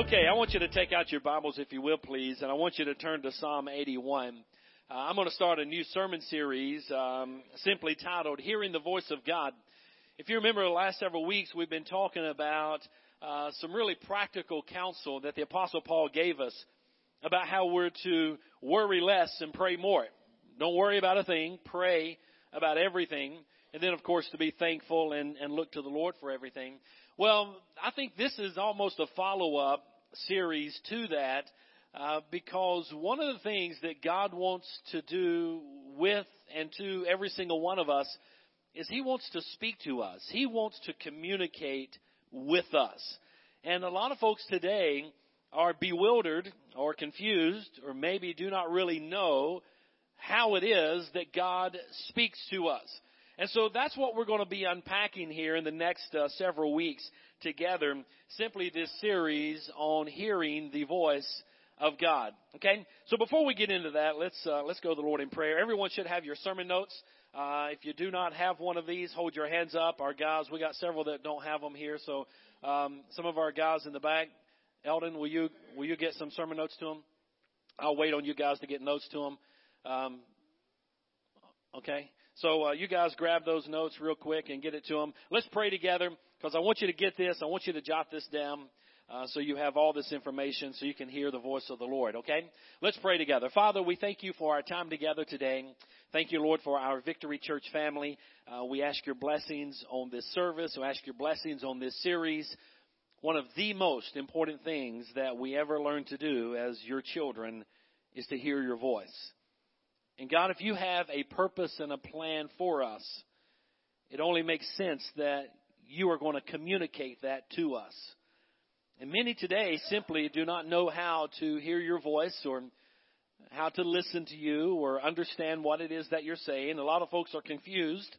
Okay, I want you to take out your Bibles, if you will, please, and I want you to turn to Psalm 81. Uh, I'm going to start a new sermon series um, simply titled Hearing the Voice of God. If you remember the last several weeks, we've been talking about uh, some really practical counsel that the Apostle Paul gave us about how we're to worry less and pray more. Don't worry about a thing, pray about everything, and then, of course, to be thankful and, and look to the Lord for everything. Well, I think this is almost a follow up series to that uh, because one of the things that God wants to do with and to every single one of us is He wants to speak to us. He wants to communicate with us. And a lot of folks today are bewildered or confused or maybe do not really know how it is that God speaks to us. And so that's what we're going to be unpacking here in the next uh, several weeks together. Simply this series on hearing the voice of God. Okay? So before we get into that, let's, uh, let's go to the Lord in prayer. Everyone should have your sermon notes. Uh, if you do not have one of these, hold your hands up. Our guys, we got several that don't have them here. So, um, some of our guys in the back, Eldon, will you, will you get some sermon notes to them? I'll wait on you guys to get notes to them. Um, okay? So uh, you guys grab those notes real quick and get it to them. Let's pray together because I want you to get this. I want you to jot this down. Uh, so you have all this information so you can hear the voice of the Lord, okay? Let's pray together. Father, we thank you for our time together today. Thank you, Lord, for our Victory Church family. Uh, we ask your blessings on this service. We ask your blessings on this series. One of the most important things that we ever learn to do as your children is to hear your voice. And God, if you have a purpose and a plan for us, it only makes sense that you are going to communicate that to us. And many today simply do not know how to hear your voice or how to listen to you or understand what it is that you're saying. A lot of folks are confused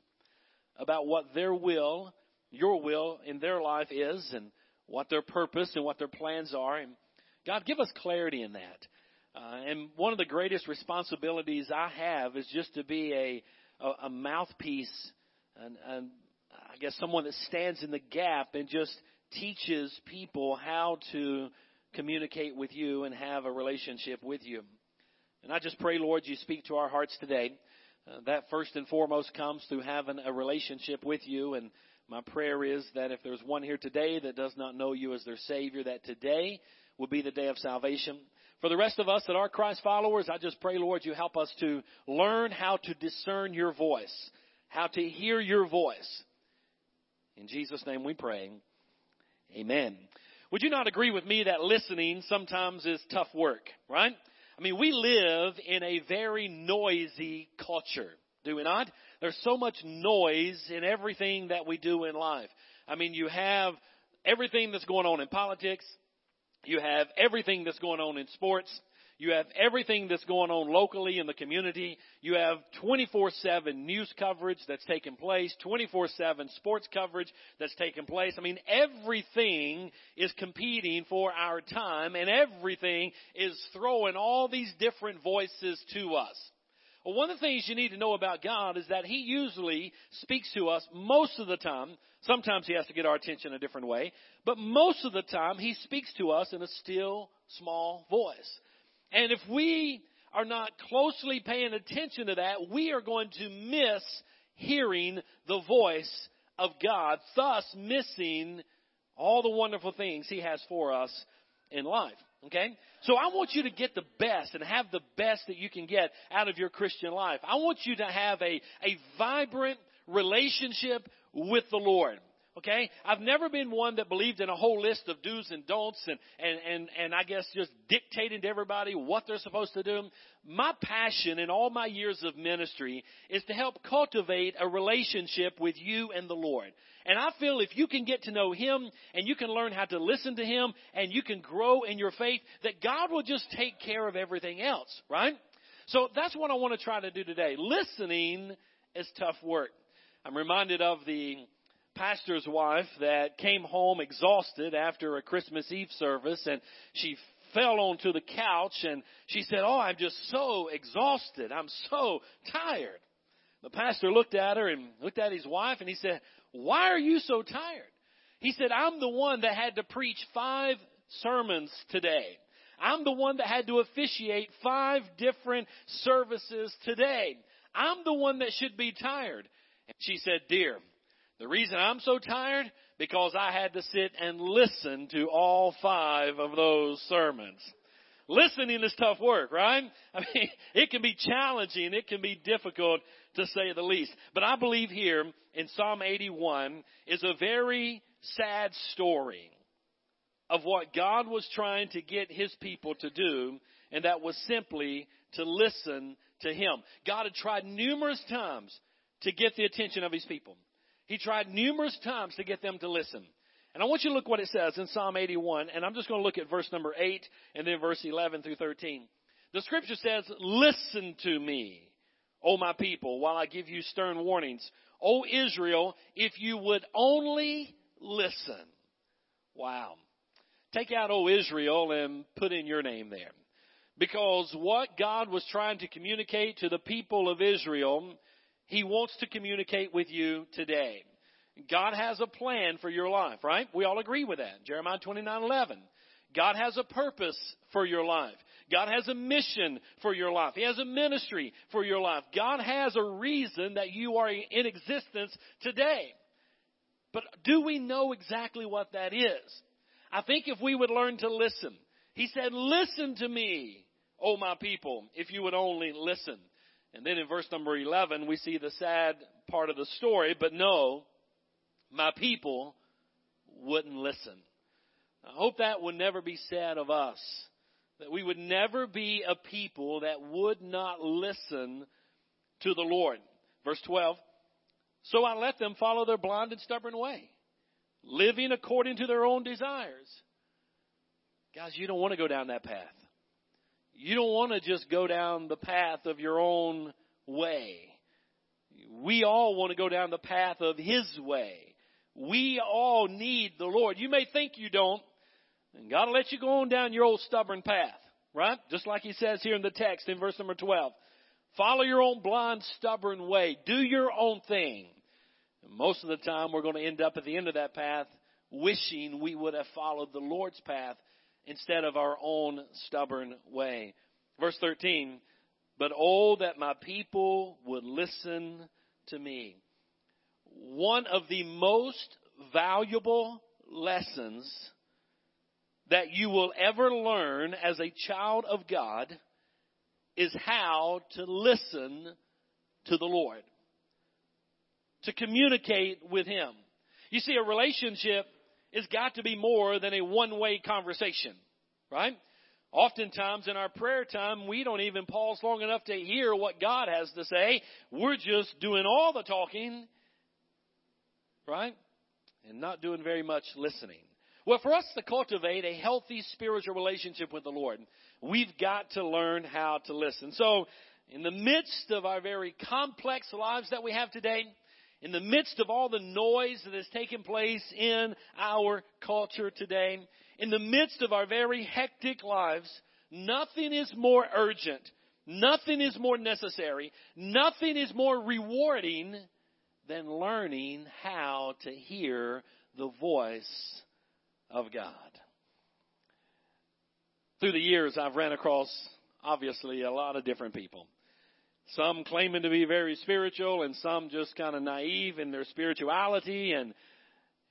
about what their will, your will in their life is and what their purpose and what their plans are. And God, give us clarity in that. Uh, and one of the greatest responsibilities I have is just to be a, a, a mouthpiece and, and I guess someone that stands in the gap and just teaches people how to communicate with you and have a relationship with you. And I just pray, Lord, you speak to our hearts today. Uh, that first and foremost comes through having a relationship with you. And my prayer is that if there's one here today that does not know you as their Savior, that today will be the day of salvation. For the rest of us that are Christ followers, I just pray, Lord, you help us to learn how to discern your voice, how to hear your voice. In Jesus' name we pray. Amen. Would you not agree with me that listening sometimes is tough work, right? I mean, we live in a very noisy culture, do we not? There's so much noise in everything that we do in life. I mean, you have everything that's going on in politics, you have everything that's going on in sports. You have everything that's going on locally in the community. You have 24-7 news coverage that's taking place, 24-7 sports coverage that's taking place. I mean, everything is competing for our time and everything is throwing all these different voices to us. Well, one of the things you need to know about God is that He usually speaks to us most of the time. Sometimes He has to get our attention a different way, but most of the time He speaks to us in a still, small voice. And if we are not closely paying attention to that, we are going to miss hearing the voice of God, thus missing all the wonderful things He has for us in life. Okay? So I want you to get the best and have the best that you can get out of your Christian life. I want you to have a, a vibrant relationship with the Lord. Okay? I've never been one that believed in a whole list of do's and don'ts and, and, and, and I guess just dictating to everybody what they're supposed to do. My passion in all my years of ministry is to help cultivate a relationship with you and the Lord. And I feel if you can get to know Him and you can learn how to listen to Him and you can grow in your faith, that God will just take care of everything else, right? So that's what I want to try to do today. Listening is tough work. I'm reminded of the pastor's wife that came home exhausted after a Christmas Eve service and she fell onto the couch and she said, Oh, I'm just so exhausted. I'm so tired. The pastor looked at her and looked at his wife and he said, Why are you so tired? He said, I'm the one that had to preach five sermons today. I'm the one that had to officiate five different services today. I'm the one that should be tired. And she said, Dear, the reason I'm so tired, because I had to sit and listen to all five of those sermons. Listening is tough work, right? I mean, it can be challenging, it can be difficult to say the least. But I believe here in Psalm 81 is a very sad story of what God was trying to get His people to do, and that was simply to listen to Him. God had tried numerous times to get the attention of His people. He tried numerous times to get them to listen. And I want you to look what it says in Psalm 81, and I'm just going to look at verse number 8 and then verse 11 through 13. The scripture says, Listen to me, O my people, while I give you stern warnings. O Israel, if you would only listen. Wow. Take out O Israel and put in your name there. Because what God was trying to communicate to the people of Israel he wants to communicate with you today. God has a plan for your life, right? We all agree with that. Jeremiah 29 11. God has a purpose for your life. God has a mission for your life. He has a ministry for your life. God has a reason that you are in existence today. But do we know exactly what that is? I think if we would learn to listen. He said, listen to me, O my people, if you would only listen. And then in verse number 11, we see the sad part of the story, but no, my people wouldn't listen. I hope that would never be said of us. That we would never be a people that would not listen to the Lord. Verse 12. So I let them follow their blind and stubborn way, living according to their own desires. Guys, you don't want to go down that path. You don't want to just go down the path of your own way. We all want to go down the path of His way. We all need the Lord. You may think you don't, and God will let you go on down your old stubborn path, right? Just like He says here in the text in verse number 12. Follow your own blind, stubborn way. Do your own thing. And most of the time, we're going to end up at the end of that path wishing we would have followed the Lord's path instead of our own stubborn way. Verse 13, but oh, that my people would listen to me. One of the most valuable lessons that you will ever learn as a child of God is how to listen to the Lord, to communicate with Him. You see, a relationship it's got to be more than a one way conversation, right? Oftentimes in our prayer time, we don't even pause long enough to hear what God has to say. We're just doing all the talking, right? And not doing very much listening. Well, for us to cultivate a healthy spiritual relationship with the Lord, we've got to learn how to listen. So, in the midst of our very complex lives that we have today, in the midst of all the noise that has taken place in our culture today, in the midst of our very hectic lives, nothing is more urgent, nothing is more necessary, nothing is more rewarding than learning how to hear the voice of God. Through the years, I've ran across, obviously, a lot of different people. Some claiming to be very spiritual and some just kind of naive in their spirituality and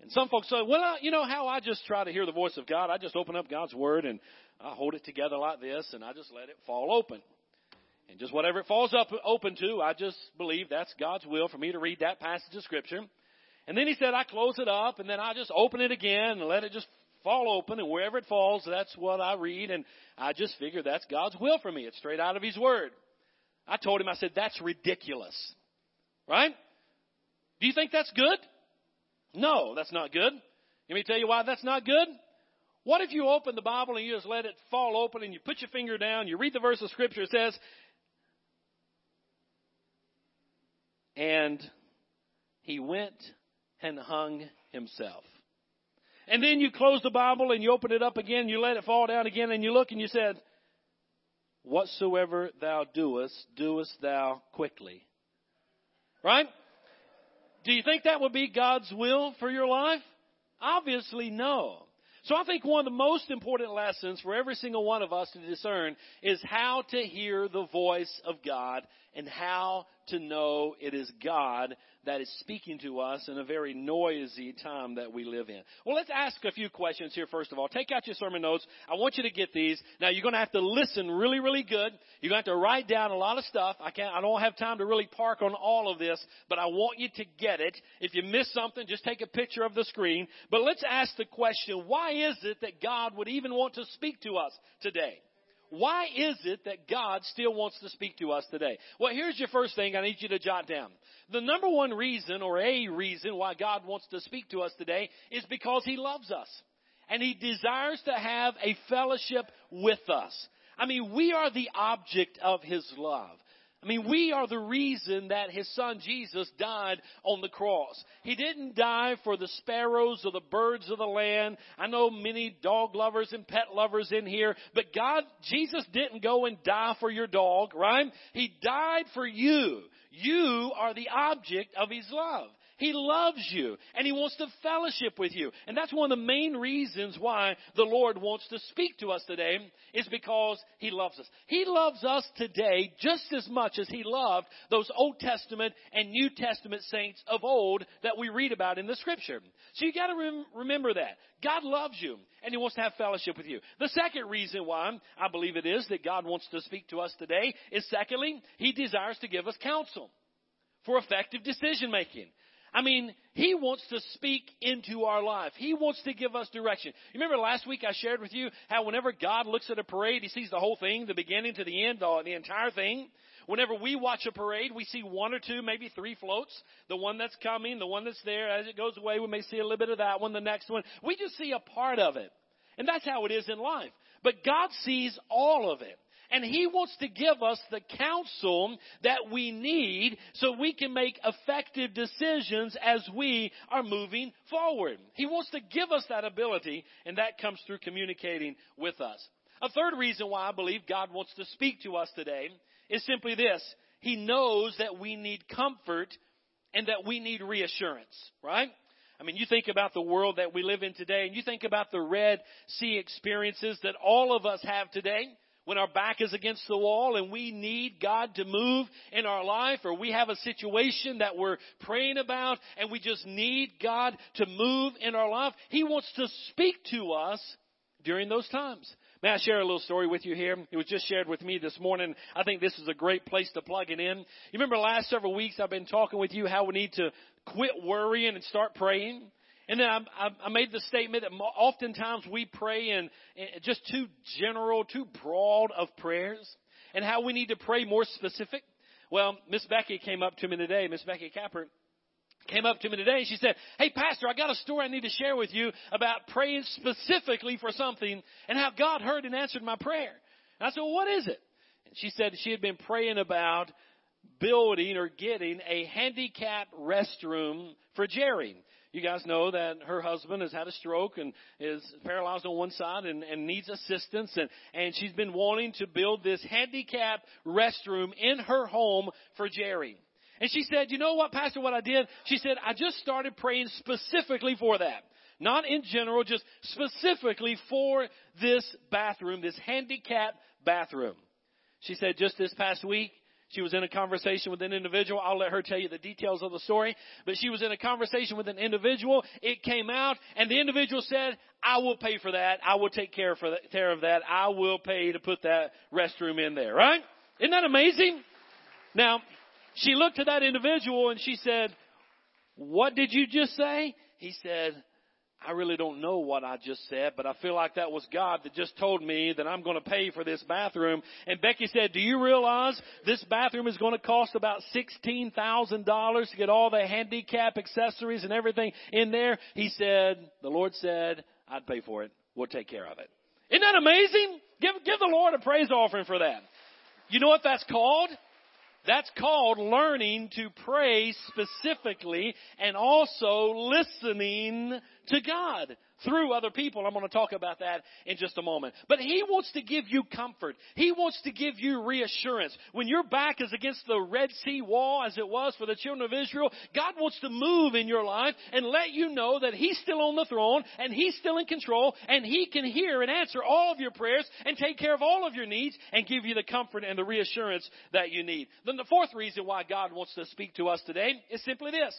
and some folks say, well, you know how I just try to hear the voice of God? I just open up God's Word and I hold it together like this and I just let it fall open. And just whatever it falls up open to, I just believe that's God's will for me to read that passage of Scripture. And then he said, I close it up and then I just open it again and let it just fall open and wherever it falls, that's what I read and I just figure that's God's will for me. It's straight out of His Word. I told him, I said, that's ridiculous. Right? Do you think that's good? No, that's not good. Let me tell you why that's not good. What if you open the Bible and you just let it fall open and you put your finger down, you read the verse of Scripture, it says, and he went and hung himself. And then you close the Bible and you open it up again, you let it fall down again, and you look and you said, Whatsoever thou doest, doest thou quickly. Right? Do you think that would be God's will for your life? Obviously, no. So I think one of the most important lessons for every single one of us to discern is how to hear the voice of God and how to know it is God that is speaking to us in a very noisy time that we live in. Well, let's ask a few questions here first of all. Take out your sermon notes. I want you to get these. Now you're going to have to listen really, really good. You're going to have to write down a lot of stuff. I can't, I don't have time to really park on all of this, but I want you to get it. If you miss something, just take a picture of the screen. But let's ask the question, why is it that God would even want to speak to us today? Why is it that God still wants to speak to us today? Well, here's your first thing I need you to jot down. The number one reason or a reason why God wants to speak to us today is because He loves us. And He desires to have a fellowship with us. I mean, we are the object of His love. I mean, we are the reason that his son Jesus died on the cross. He didn't die for the sparrows or the birds of the land. I know many dog lovers and pet lovers in here, but God, Jesus didn't go and die for your dog, right? He died for you. You are the object of his love. He loves you and He wants to fellowship with you. And that's one of the main reasons why the Lord wants to speak to us today is because He loves us. He loves us today just as much as He loved those Old Testament and New Testament saints of old that we read about in the scripture. So you gotta rem- remember that. God loves you and He wants to have fellowship with you. The second reason why I believe it is that God wants to speak to us today is secondly, He desires to give us counsel for effective decision making. I mean, He wants to speak into our life. He wants to give us direction. You remember last week I shared with you how whenever God looks at a parade, He sees the whole thing, the beginning to the end, the, the entire thing. Whenever we watch a parade, we see one or two, maybe three floats. The one that's coming, the one that's there. As it goes away, we may see a little bit of that one, the next one. We just see a part of it. And that's how it is in life. But God sees all of it. And He wants to give us the counsel that we need so we can make effective decisions as we are moving forward. He wants to give us that ability, and that comes through communicating with us. A third reason why I believe God wants to speak to us today is simply this. He knows that we need comfort and that we need reassurance, right? I mean, you think about the world that we live in today and you think about the Red Sea experiences that all of us have today when our back is against the wall and we need God to move in our life or we have a situation that we're praying about and we just need God to move in our life, He wants to speak to us during those times. May I share a little story with you here? It was just shared with me this morning. I think this is a great place to plug it in. You remember last several weeks I've been talking with you how we need to quit worrying and start praying? And then I, I made the statement that oftentimes we pray in, in just too general, too broad of prayers, and how we need to pray more specific. Well, Miss Becky came up to me today, Miss Becky Capper came up to me today and she said, Hey pastor, I got a story I need to share with you about praying specifically for something and how God heard and answered my prayer. And I said, well, what is it? And she said she had been praying about building or getting a handicap restroom for Jerry. You guys know that her husband has had a stroke and is paralyzed on one side and, and needs assistance and, and she's been wanting to build this handicap restroom in her home for Jerry. And she said, you know what, Pastor, what I did? She said, I just started praying specifically for that. Not in general, just specifically for this bathroom, this handicap bathroom. She said just this past week, she was in a conversation with an individual. I'll let her tell you the details of the story. But she was in a conversation with an individual. It came out and the individual said, I will pay for that. I will take care, for that, care of that. I will pay to put that restroom in there, right? Isn't that amazing? Now, she looked at that individual and she said, What did you just say? He said, I really don't know what I just said, but I feel like that was God that just told me that I'm going to pay for this bathroom. And Becky said, do you realize this bathroom is going to cost about $16,000 to get all the handicap accessories and everything in there? He said, the Lord said, I'd pay for it. We'll take care of it. Isn't that amazing? Give, give the Lord a praise offering for that. You know what that's called? That's called learning to pray specifically and also listening to God through other people. I'm going to talk about that in just a moment. But He wants to give you comfort. He wants to give you reassurance. When your back is against the Red Sea wall, as it was for the children of Israel, God wants to move in your life and let you know that He's still on the throne and He's still in control and He can hear and answer all of your prayers and take care of all of your needs and give you the comfort and the reassurance that you need. Then the fourth reason why God wants to speak to us today is simply this.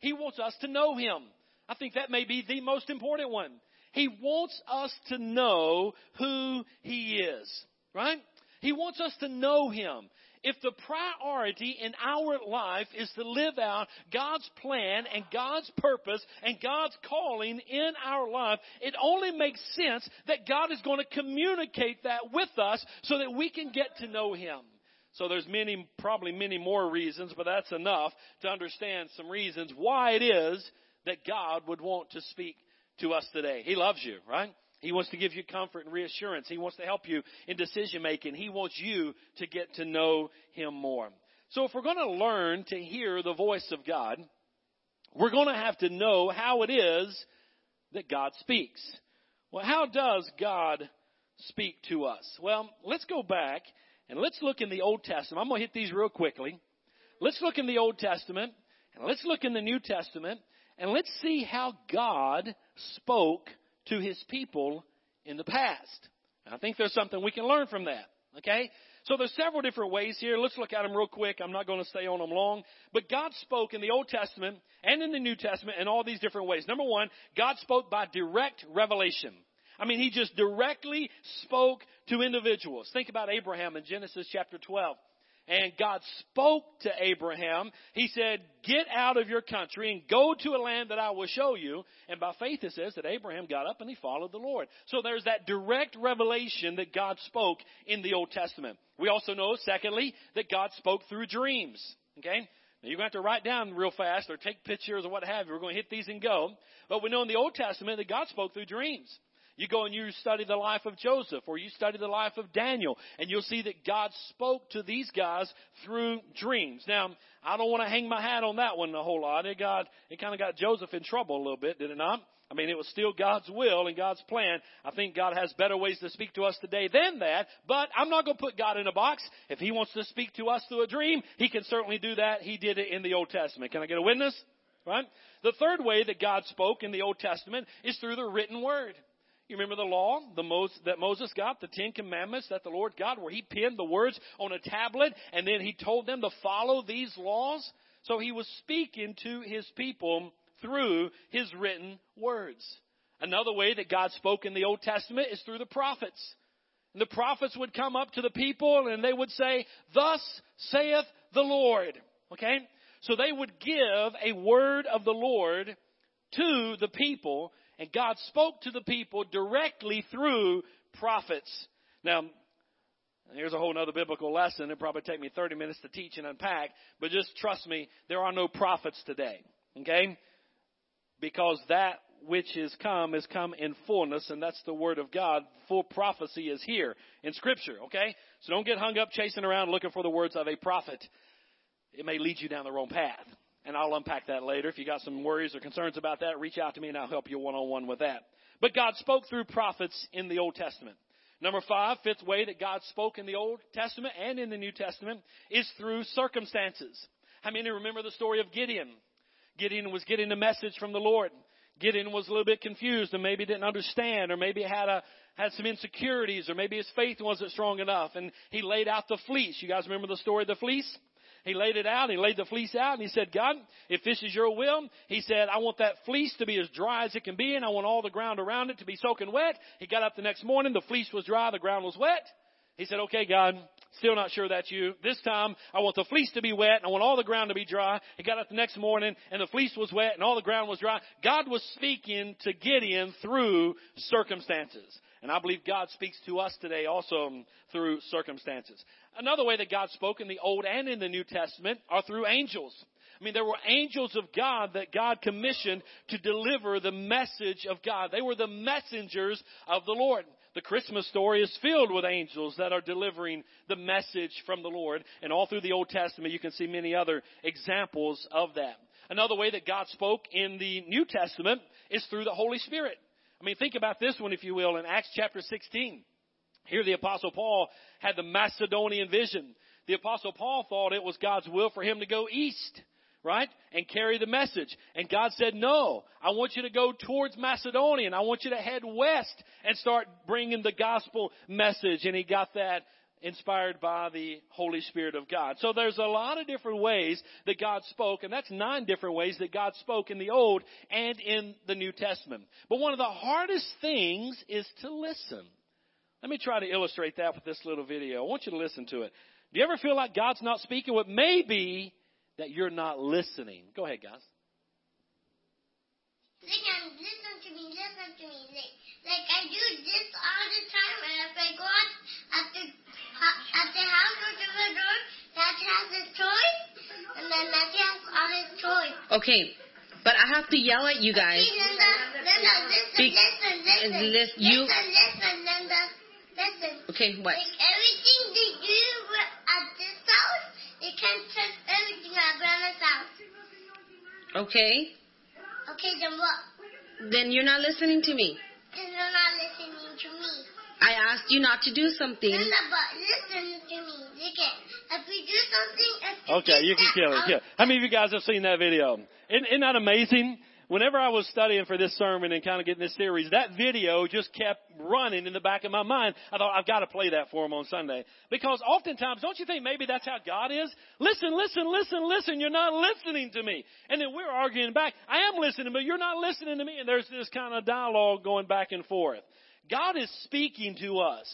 He wants us to know Him. I think that may be the most important one. He wants us to know who He is, right? He wants us to know Him. If the priority in our life is to live out God's plan and God's purpose and God's calling in our life, it only makes sense that God is going to communicate that with us so that we can get to know Him. So there's many, probably many more reasons, but that's enough to understand some reasons why it is that God would want to speak to us today. He loves you, right? He wants to give you comfort and reassurance. He wants to help you in decision making. He wants you to get to know Him more. So if we're going to learn to hear the voice of God, we're going to have to know how it is that God speaks. Well, how does God speak to us? Well, let's go back and let's look in the Old Testament. I'm going to hit these real quickly. Let's look in the Old Testament and let's look in the New Testament and let's see how God spoke to his people in the past. I think there's something we can learn from that. Okay? So there's several different ways here. Let's look at them real quick. I'm not going to stay on them long. But God spoke in the Old Testament and in the New Testament in all these different ways. Number one, God spoke by direct revelation. I mean, He just directly spoke to individuals. Think about Abraham in Genesis chapter 12 and God spoke to Abraham. He said, get out of your country and go to a land that I will show you. And by faith it says that Abraham got up and he followed the Lord. So there's that direct revelation that God spoke in the Old Testament. We also know, secondly, that God spoke through dreams. Okay? Now you're going to have to write down real fast or take pictures or what have you. We're going to hit these and go. But we know in the Old Testament that God spoke through dreams. You go and you study the life of Joseph or you study the life of Daniel and you'll see that God spoke to these guys through dreams. Now, I don't want to hang my hat on that one a whole lot. It got, it kind of got Joseph in trouble a little bit, did it not? I mean, it was still God's will and God's plan. I think God has better ways to speak to us today than that, but I'm not going to put God in a box. If He wants to speak to us through a dream, He can certainly do that. He did it in the Old Testament. Can I get a witness? Right? The third way that God spoke in the Old Testament is through the written word. You remember the law the Moses, that Moses got, the Ten Commandments that the Lord got, where he penned the words on a tablet and then he told them to follow these laws? So he was speaking to his people through his written words. Another way that God spoke in the Old Testament is through the prophets. And the prophets would come up to the people and they would say, Thus saith the Lord. Okay? So they would give a word of the Lord to the people and God spoke to the people directly through prophets. Now, here's a whole other biblical lesson. It'll probably take me 30 minutes to teach and unpack, but just trust me, there are no prophets today. Okay? Because that which is come is come in fullness, and that's the word of God. Full prophecy is here in Scripture, okay? So don't get hung up chasing around looking for the words of a prophet. It may lead you down the wrong path and I'll unpack that later. If you got some worries or concerns about that, reach out to me and I'll help you one on one with that. But God spoke through prophets in the Old Testament. Number five, fifth way that God spoke in the Old Testament and in the New Testament is through circumstances. How many remember the story of Gideon? Gideon was getting a message from the Lord. Gideon was a little bit confused and maybe didn't understand or maybe had a had some insecurities or maybe his faith wasn't strong enough and he laid out the fleece. You guys remember the story of the fleece? He laid it out. He laid the fleece out and he said, God, if this is your will, he said, I want that fleece to be as dry as it can be and I want all the ground around it to be soaking wet. He got up the next morning. The fleece was dry. The ground was wet. He said, okay, God, Still not sure that's you. This time, I want the fleece to be wet and I want all the ground to be dry. He got up the next morning and the fleece was wet and all the ground was dry. God was speaking to Gideon through circumstances. And I believe God speaks to us today also um, through circumstances. Another way that God spoke in the Old and in the New Testament are through angels. I mean, there were angels of God that God commissioned to deliver the message of God. They were the messengers of the Lord. The Christmas story is filled with angels that are delivering the message from the Lord. And all through the Old Testament, you can see many other examples of that. Another way that God spoke in the New Testament is through the Holy Spirit. I mean, think about this one, if you will, in Acts chapter 16. Here the apostle Paul had the Macedonian vision. The apostle Paul thought it was God's will for him to go east right? And carry the message. And God said, no, I want you to go towards Macedonia and I want you to head west and start bringing the gospel message. And he got that inspired by the Holy Spirit of God. So there's a lot of different ways that God spoke, and that's nine different ways that God spoke in the Old and in the New Testament. But one of the hardest things is to listen. Let me try to illustrate that with this little video. I want you to listen to it. Do you ever feel like God's not speaking? What may be that you're not listening. Go ahead, guys. Listen, to me, listen to me. Like, like I do this all the time, and if I go out the at the house to the door, Matthew has his toys, and then Matthew has all his toys. Okay, but I have to yell at you guys. Okay, Linda, Linda, listen, listen, listen, and you- listen, listen, Linda, listen. Okay, what? Like everything they do at this house, they can't touch everything at Grandma's house. Okay, Okay, then what? then you're not listening to me. Then not listening to me. I asked you not to do something. Linda, but listen to me. Look if we do something, if Okay, you can kill it. I'll- Yeah. How many of you guys have seen that video? Isn't, isn't that amazing? Whenever I was studying for this sermon and kind of getting this series, that video just kept running in the back of my mind. I thought, I've got to play that for them on Sunday. Because oftentimes, don't you think maybe that's how God is? Listen, listen, listen, listen. You're not listening to me. And then we're arguing back. I am listening, but you're not listening to me. And there's this kind of dialogue going back and forth. God is speaking to us.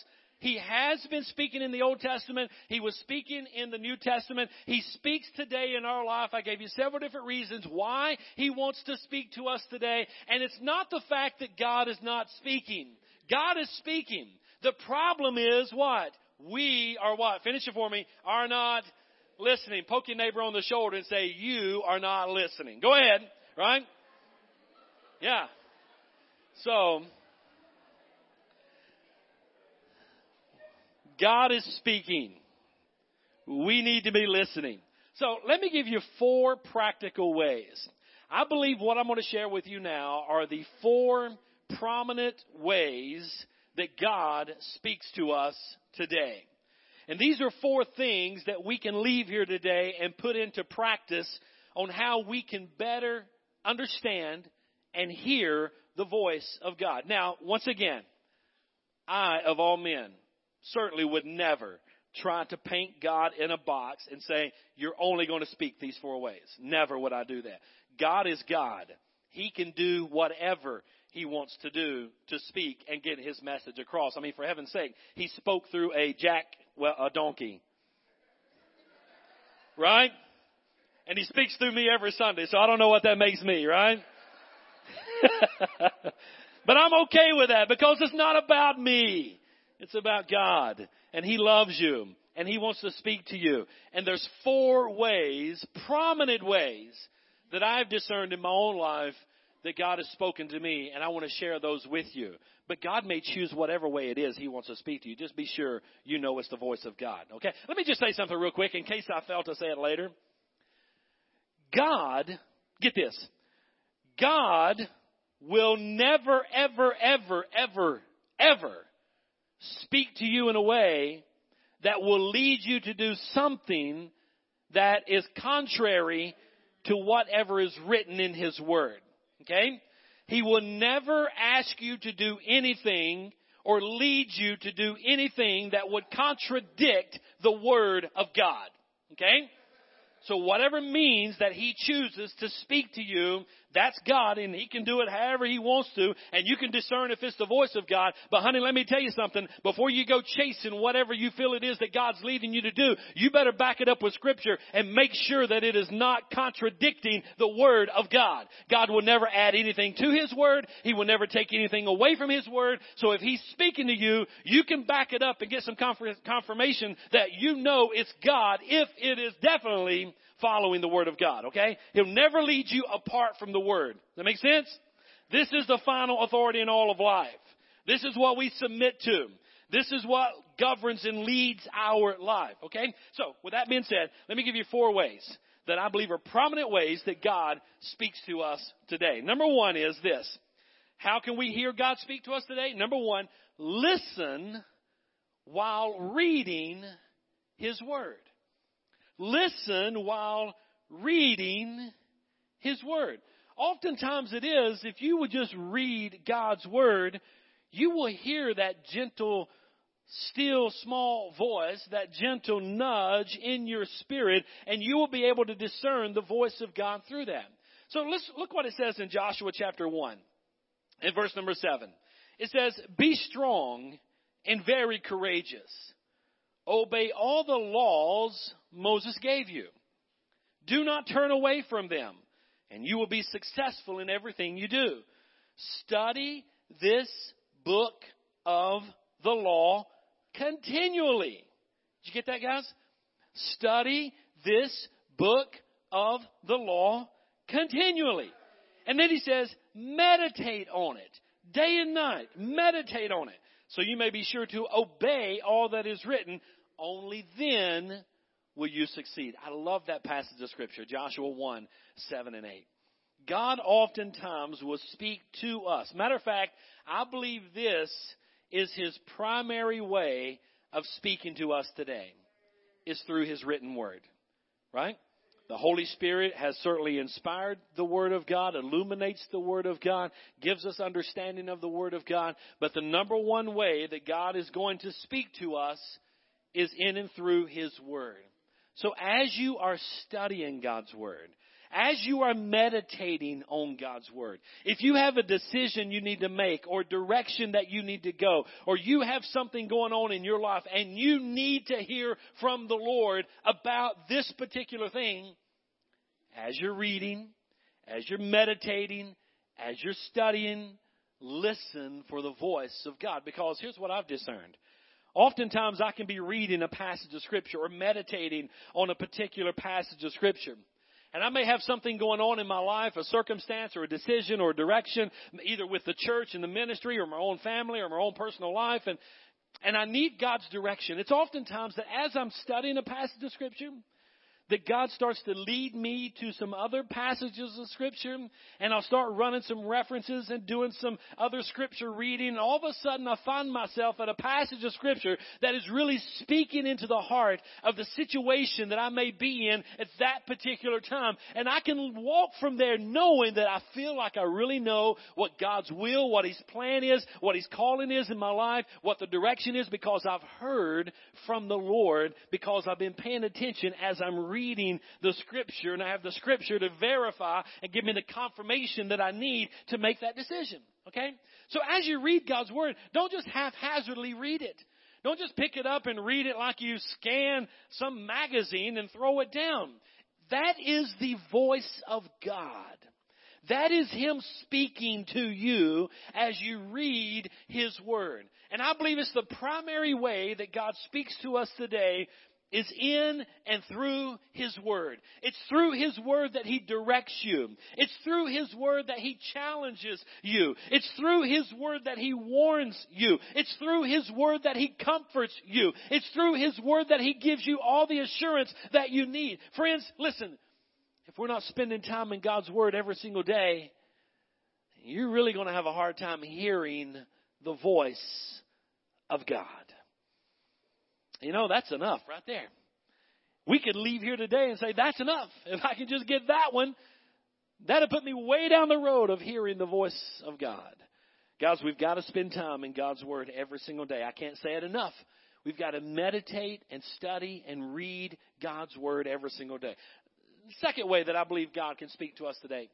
He has been speaking in the Old Testament. He was speaking in the New Testament. He speaks today in our life. I gave you several different reasons why He wants to speak to us today. And it's not the fact that God is not speaking. God is speaking. The problem is what? We are what? Finish it for me. Are not listening. Poke your neighbor on the shoulder and say, you are not listening. Go ahead. Right? Yeah. So, God is speaking. We need to be listening. So let me give you four practical ways. I believe what I'm going to share with you now are the four prominent ways that God speaks to us today. And these are four things that we can leave here today and put into practice on how we can better understand and hear the voice of God. Now, once again, I, of all men, certainly would never try to paint God in a box and say, you're only going to speak these four ways. Never would I do that. God is God. He can do whatever he wants to do to speak and get his message across. I mean, for heaven's sake, he spoke through a jack, well, a donkey. Right? And he speaks through me every Sunday, so I don't know what that makes me, right? but I'm okay with that because it's not about me. It's about God. And He loves you. And He wants to speak to you. And there's four ways, prominent ways, that I've discerned in my own life that God has spoken to me. And I want to share those with you. But God may choose whatever way it is He wants to speak to you. Just be sure you know it's the voice of God. Okay? Let me just say something real quick in case I fail to say it later. God, get this. God will never, ever, ever, ever, ever speak to you in a way that will lead you to do something that is contrary to whatever is written in His Word. Okay? He will never ask you to do anything or lead you to do anything that would contradict the Word of God. Okay? So whatever means that He chooses to speak to you, That's God and He can do it however He wants to and you can discern if it's the voice of God. But honey, let me tell you something. Before you go chasing whatever you feel it is that God's leading you to do, you better back it up with scripture and make sure that it is not contradicting the Word of God. God will never add anything to His Word. He will never take anything away from His Word. So if He's speaking to you, you can back it up and get some confirmation that you know it's God if it is definitely following the Word of God, okay? He'll never lead you apart from the Word. That make sense? This is the final authority in all of life. This is what we submit to. This is what governs and leads our life, okay? So, with that being said, let me give you four ways that I believe are prominent ways that God speaks to us today. Number one is this. How can we hear God speak to us today? Number one, listen while reading His Word. Listen while reading His Word. Oftentimes it is, if you would just read God's Word, you will hear that gentle, still small voice, that gentle nudge in your spirit, and you will be able to discern the voice of God through that. So let's look what it says in Joshua chapter 1, in verse number 7. It says, Be strong and very courageous. Obey all the laws Moses gave you. Do not turn away from them, and you will be successful in everything you do. Study this book of the law continually. Did you get that, guys? Study this book of the law continually. And then he says, meditate on it day and night. Meditate on it. So you may be sure to obey all that is written. Only then will you succeed. I love that passage of scripture, Joshua 1, 7 and 8. God oftentimes will speak to us. Matter of fact, I believe this is his primary way of speaking to us today is through his written word. Right? The Holy Spirit has certainly inspired the Word of God, illuminates the Word of God, gives us understanding of the Word of God. But the number one way that God is going to speak to us is in and through His Word. So as you are studying God's Word, as you are meditating on God's Word, if you have a decision you need to make or direction that you need to go, or you have something going on in your life and you need to hear from the Lord about this particular thing, as you're reading, as you're meditating, as you're studying, listen for the voice of God. Because here's what I've discerned. Oftentimes I can be reading a passage of scripture or meditating on a particular passage of scripture. And I may have something going on in my life, a circumstance or a decision or a direction, either with the church and the ministry or my own family or my own personal life. And, and I need God's direction. It's oftentimes that as I'm studying a passage of scripture, that God starts to lead me to some other passages of scripture and I'll start running some references and doing some other scripture reading and all of a sudden I find myself at a passage of scripture that is really speaking into the heart of the situation that I may be in at that particular time. And I can walk from there knowing that I feel like I really know what God's will, what His plan is, what His calling is in my life, what the direction is because I've heard from the Lord because I've been paying attention as I'm reading reading the scripture and I have the scripture to verify and give me the confirmation that I need to make that decision. Okay? So as you read God's word, don't just haphazardly read it. Don't just pick it up and read it like you scan some magazine and throw it down. That is the voice of God. That is Him speaking to you as you read His Word. And I believe it's the primary way that God speaks to us today is in and through His Word. It's through His Word that He directs you. It's through His Word that He challenges you. It's through His Word that He warns you. It's through His Word that He comforts you. It's through His Word that He gives you all the assurance that you need. Friends, listen, if we're not spending time in God's Word every single day, you're really going to have a hard time hearing the voice of God. You know, that's enough right there. We could leave here today and say, that's enough. If I can just get that one, that'll put me way down the road of hearing the voice of God. Guys, we've got to spend time in God's Word every single day. I can't say it enough. We've got to meditate and study and read God's Word every single day. The second way that I believe God can speak to us today,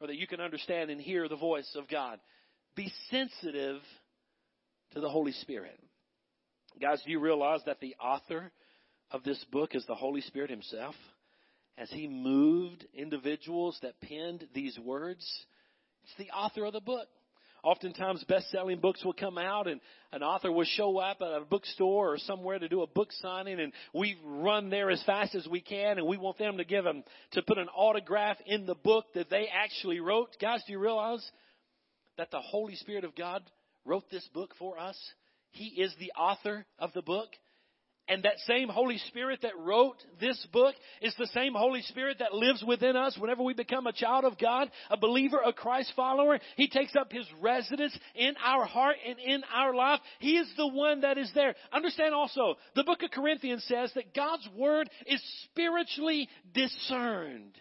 or that you can understand and hear the voice of God. Be sensitive to the Holy Spirit. Guys, do you realize that the author of this book is the Holy Spirit Himself? As He moved individuals that penned these words, it's the author of the book. Oftentimes, best-selling books will come out, and an author will show up at a bookstore or somewhere to do a book signing, and we run there as fast as we can, and we want them to give them to put an autograph in the book that they actually wrote. Guys, do you realize that the Holy Spirit of God wrote this book for us? He is the author of the book. And that same Holy Spirit that wrote this book is the same Holy Spirit that lives within us whenever we become a child of God, a believer, a Christ follower. He takes up His residence in our heart and in our life. He is the one that is there. Understand also, the book of Corinthians says that God's Word is spiritually discerned.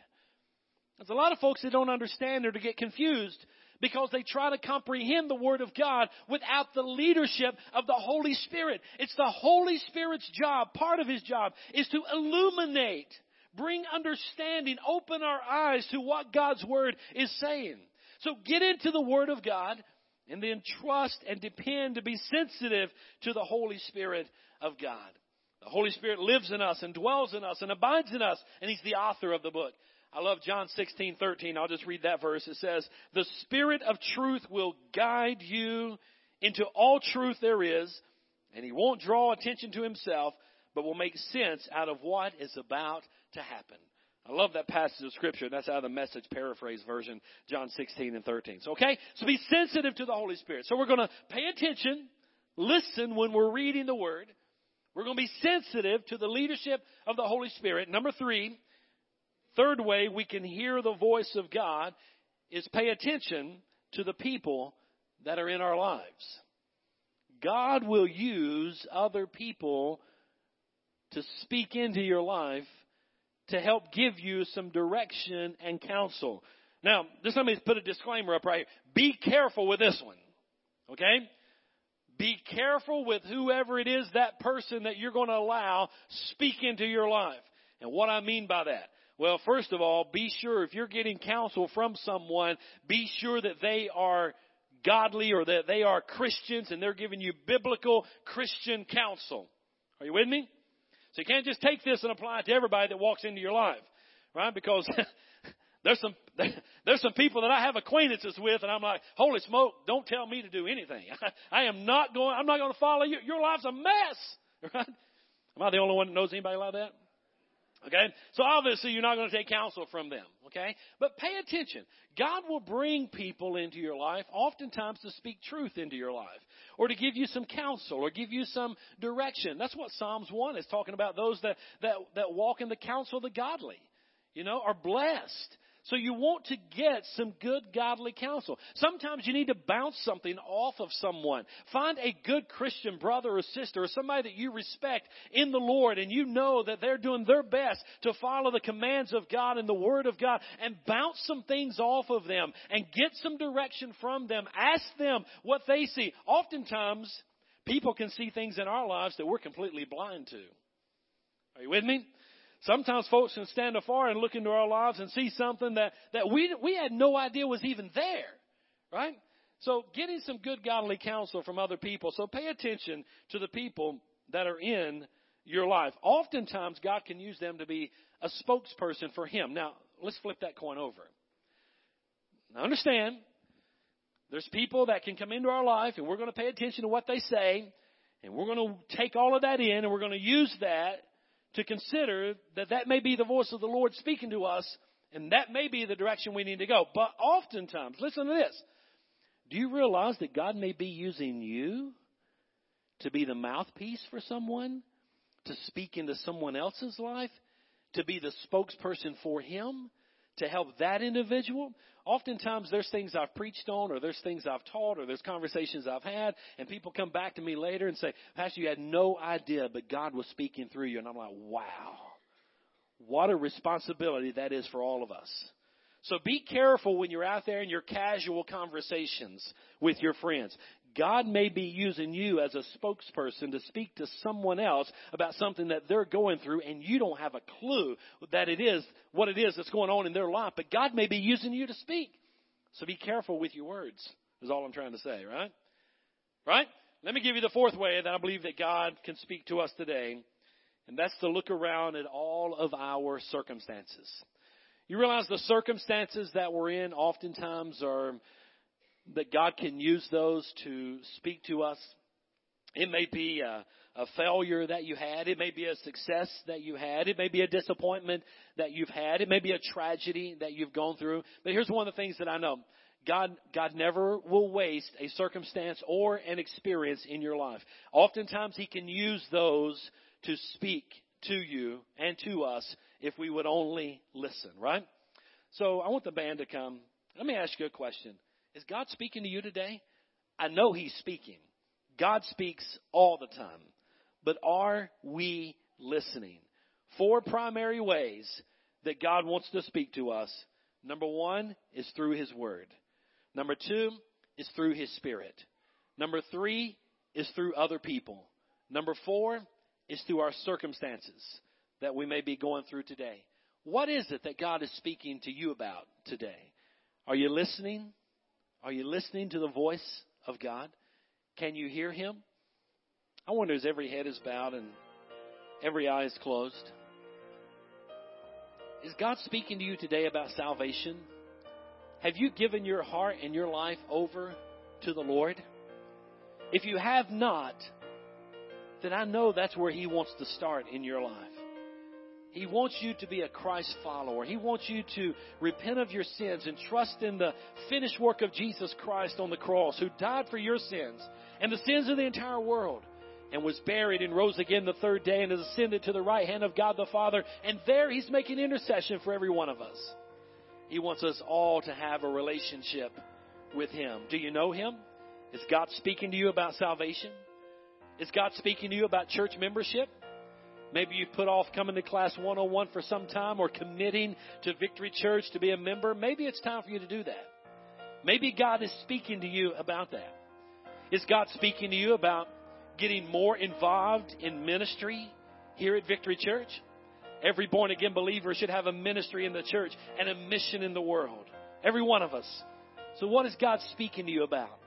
There's a lot of folks that don't understand or to get confused because they try to comprehend the Word of God without the leadership of the Holy Spirit. It's the Holy Spirit's job, part of His job, is to illuminate, bring understanding, open our eyes to what God's Word is saying. So get into the Word of God and then trust and depend to be sensitive to the Holy Spirit of God. The Holy Spirit lives in us and dwells in us and abides in us, and He's the author of the book. I love John 16, 13. I'll just read that verse. It says, The Spirit of truth will guide you into all truth there is, and He won't draw attention to Himself, but will make sense out of what is about to happen. I love that passage of scripture. That's out of the message paraphrase version, John 16 and 13. So, okay? So be sensitive to the Holy Spirit. So we're going to pay attention, listen when we're reading the Word. We're going to be sensitive to the leadership of the Holy Spirit. Number three, Third way we can hear the voice of God is pay attention to the people that are in our lives. God will use other people to speak into your life to help give you some direction and counsel. Now, just let me put a disclaimer up right here. Be careful with this one. Okay? Be careful with whoever it is, that person that you're going to allow speak into your life. And what I mean by that. Well, first of all, be sure if you're getting counsel from someone, be sure that they are godly or that they are Christians and they're giving you biblical Christian counsel. Are you with me? So you can't just take this and apply it to everybody that walks into your life, right? Because there's some there's some people that I have acquaintances with, and I'm like, holy smoke! Don't tell me to do anything. I am not going. I'm not going to follow you. Your life's a mess, right? Am I the only one that knows anybody like that? Okay? So obviously you're not going to take counsel from them. Okay? But pay attention. God will bring people into your life, oftentimes to speak truth into your life, or to give you some counsel, or give you some direction. That's what Psalms 1 is talking about. Those that, that, that walk in the counsel of the godly, you know, are blessed. So you want to get some good godly counsel. Sometimes you need to bounce something off of someone. Find a good Christian brother or sister or somebody that you respect in the Lord and you know that they're doing their best to follow the commands of God and the Word of God and bounce some things off of them and get some direction from them. Ask them what they see. Oftentimes, people can see things in our lives that we're completely blind to. Are you with me? Sometimes folks can stand afar and look into our lives and see something that, that we, we had no idea was even there. Right? So getting some good godly counsel from other people. So pay attention to the people that are in your life. Oftentimes God can use them to be a spokesperson for Him. Now, let's flip that coin over. Now understand, there's people that can come into our life and we're going to pay attention to what they say and we're going to take all of that in and we're going to use that to consider that that may be the voice of the Lord speaking to us, and that may be the direction we need to go. But oftentimes, listen to this. Do you realize that God may be using you to be the mouthpiece for someone, to speak into someone else's life, to be the spokesperson for Him, to help that individual? oftentimes there's things I've preached on or there's things I've taught or there's conversations I've had and people come back to me later and say, Pastor, you had no idea, but God was speaking through you. And I'm like, wow, what a responsibility that is for all of us. So be careful when you're out there in your casual conversations with your friends. God may be using you as a spokesperson to speak to someone else about something that they're going through and you don't have a clue that it is what it is that's going on in their life, but God may be using you to speak. So be careful with your words, is all I'm trying to say, right? Right? Let me give you the fourth way that I believe that God can speak to us today, and that's to look around at all of our circumstances. You realize the circumstances that we're in oftentimes are that God can use those to speak to us. It may be a, a, failure that you had. It may be a success that you had. It may be a disappointment that you've had. It may be a tragedy that you've gone through. But here's one of the things that I know. God, God never will waste a circumstance or an experience in your life. Oftentimes He can use those to speak to you and to us if we would only listen, right? So I want the band to come. Let me ask you a question. Is God speaking to you today? I know He's speaking. God speaks all the time. But are we listening? Four primary ways that God wants to speak to us. Number one is through His Word. Number two is through His Spirit. Number three is through other people. Number four is through our circumstances that we may be going through today. What is it that God is speaking to you about today? Are you listening? Are you listening to the voice of God? Can you hear Him? I wonder as every head is bowed and every eye is closed. Is God speaking to you today about salvation? Have you given your heart and your life over to the Lord? If you have not, then I know that's where He wants to start in your life. He wants you to be a Christ follower. He wants you to repent of your sins and trust in the finished work of Jesus Christ on the cross, who died for your sins and the sins of the entire world, and was buried and rose again the third day and has ascended to the right hand of God the Father. And there He's making intercession for every one of us. He wants us all to have a relationship with Him. Do you know Him? Is God speaking to you about salvation? Is God speaking to you about church membership? Maybe you've put off coming to class 101 for some time or committing to Victory Church to be a member. Maybe it's time for you to do that. Maybe God is speaking to you about that. Is God speaking to you about getting more involved in ministry here at Victory Church? Every born again believer should have a ministry in the church and a mission in the world. Every one of us. So, what is God speaking to you about?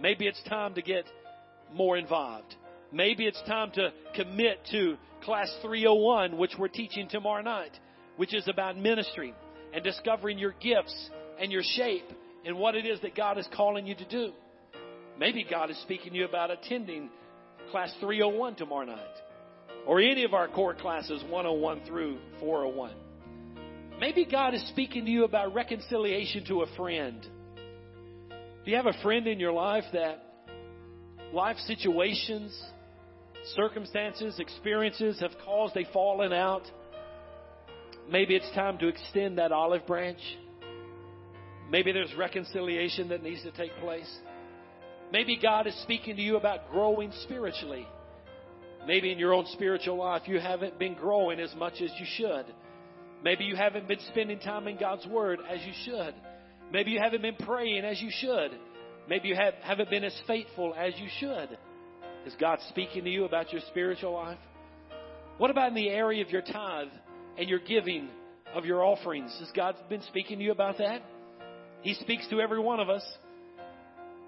Maybe it's time to get more involved. Maybe it's time to commit to class 301, which we're teaching tomorrow night, which is about ministry and discovering your gifts and your shape and what it is that God is calling you to do. Maybe God is speaking to you about attending class 301 tomorrow night or any of our core classes 101 through 401. Maybe God is speaking to you about reconciliation to a friend. Do you have a friend in your life that life situations circumstances, experiences have caused a falling out, maybe it's time to extend that olive branch. Maybe there's reconciliation that needs to take place. Maybe God is speaking to you about growing spiritually. Maybe in your own spiritual life you haven't been growing as much as you should. Maybe you haven't been spending time in God's Word as you should. Maybe you haven't been praying as you should. Maybe you have, haven't been as faithful as you should. Is God speaking to you about your spiritual life? What about in the area of your tithe and your giving of your offerings? Has God been speaking to you about that? He speaks to every one of us.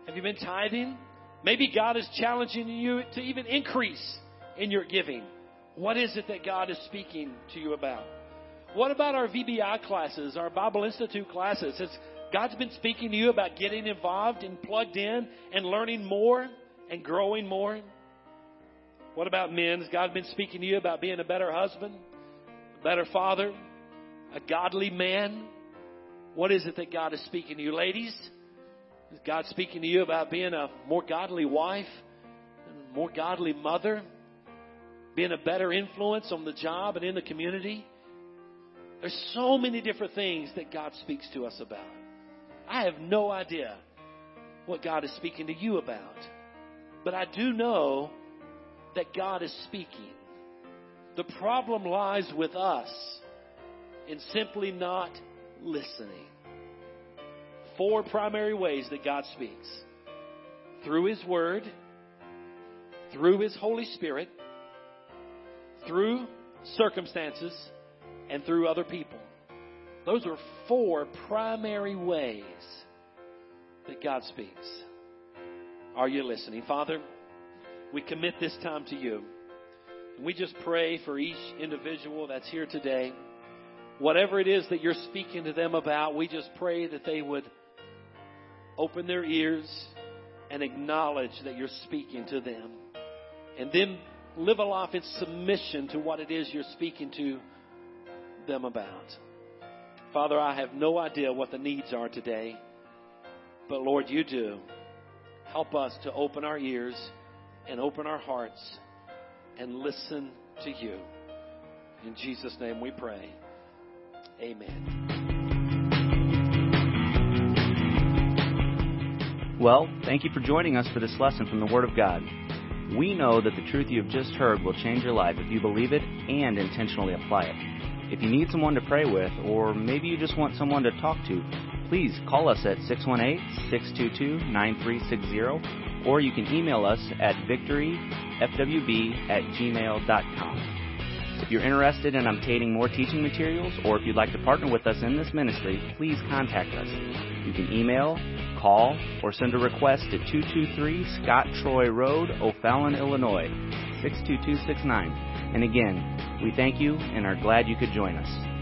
Have you been tithing? Maybe God is challenging you to even increase in your giving. What is it that God is speaking to you about? What about our VBI classes, our Bible Institute classes? Has God's been speaking to you about getting involved and plugged in and learning more? And growing more? What about men? Has God been speaking to you about being a better husband, a better father, a godly man? What is it that God is speaking to you? Ladies, is God speaking to you about being a more godly wife, a more godly mother, being a better influence on the job and in the community? There's so many different things that God speaks to us about. I have no idea what God is speaking to you about. But I do know that God is speaking. The problem lies with us in simply not listening. Four primary ways that God speaks through His Word, through His Holy Spirit, through circumstances, and through other people. Those are four primary ways that God speaks. Are you listening? Father, we commit this time to you. And we just pray for each individual that's here today. Whatever it is that you're speaking to them about, we just pray that they would open their ears and acknowledge that you're speaking to them. And then live a life in submission to what it is you're speaking to them about. Father, I have no idea what the needs are today, but Lord, you do. Help us to open our ears and open our hearts and listen to you. In Jesus' name we pray. Amen. Well, thank you for joining us for this lesson from the Word of God. We know that the truth you have just heard will change your life if you believe it and intentionally apply it. If you need someone to pray with, or maybe you just want someone to talk to, please call us at 618 622 9360, or you can email us at victoryfwb at gmail.com. If you're interested in obtaining more teaching materials, or if you'd like to partner with us in this ministry, please contact us. You can email, call, or send a request to 223 Scott Troy Road, O'Fallon, Illinois, 62269. And again, we thank you and are glad you could join us.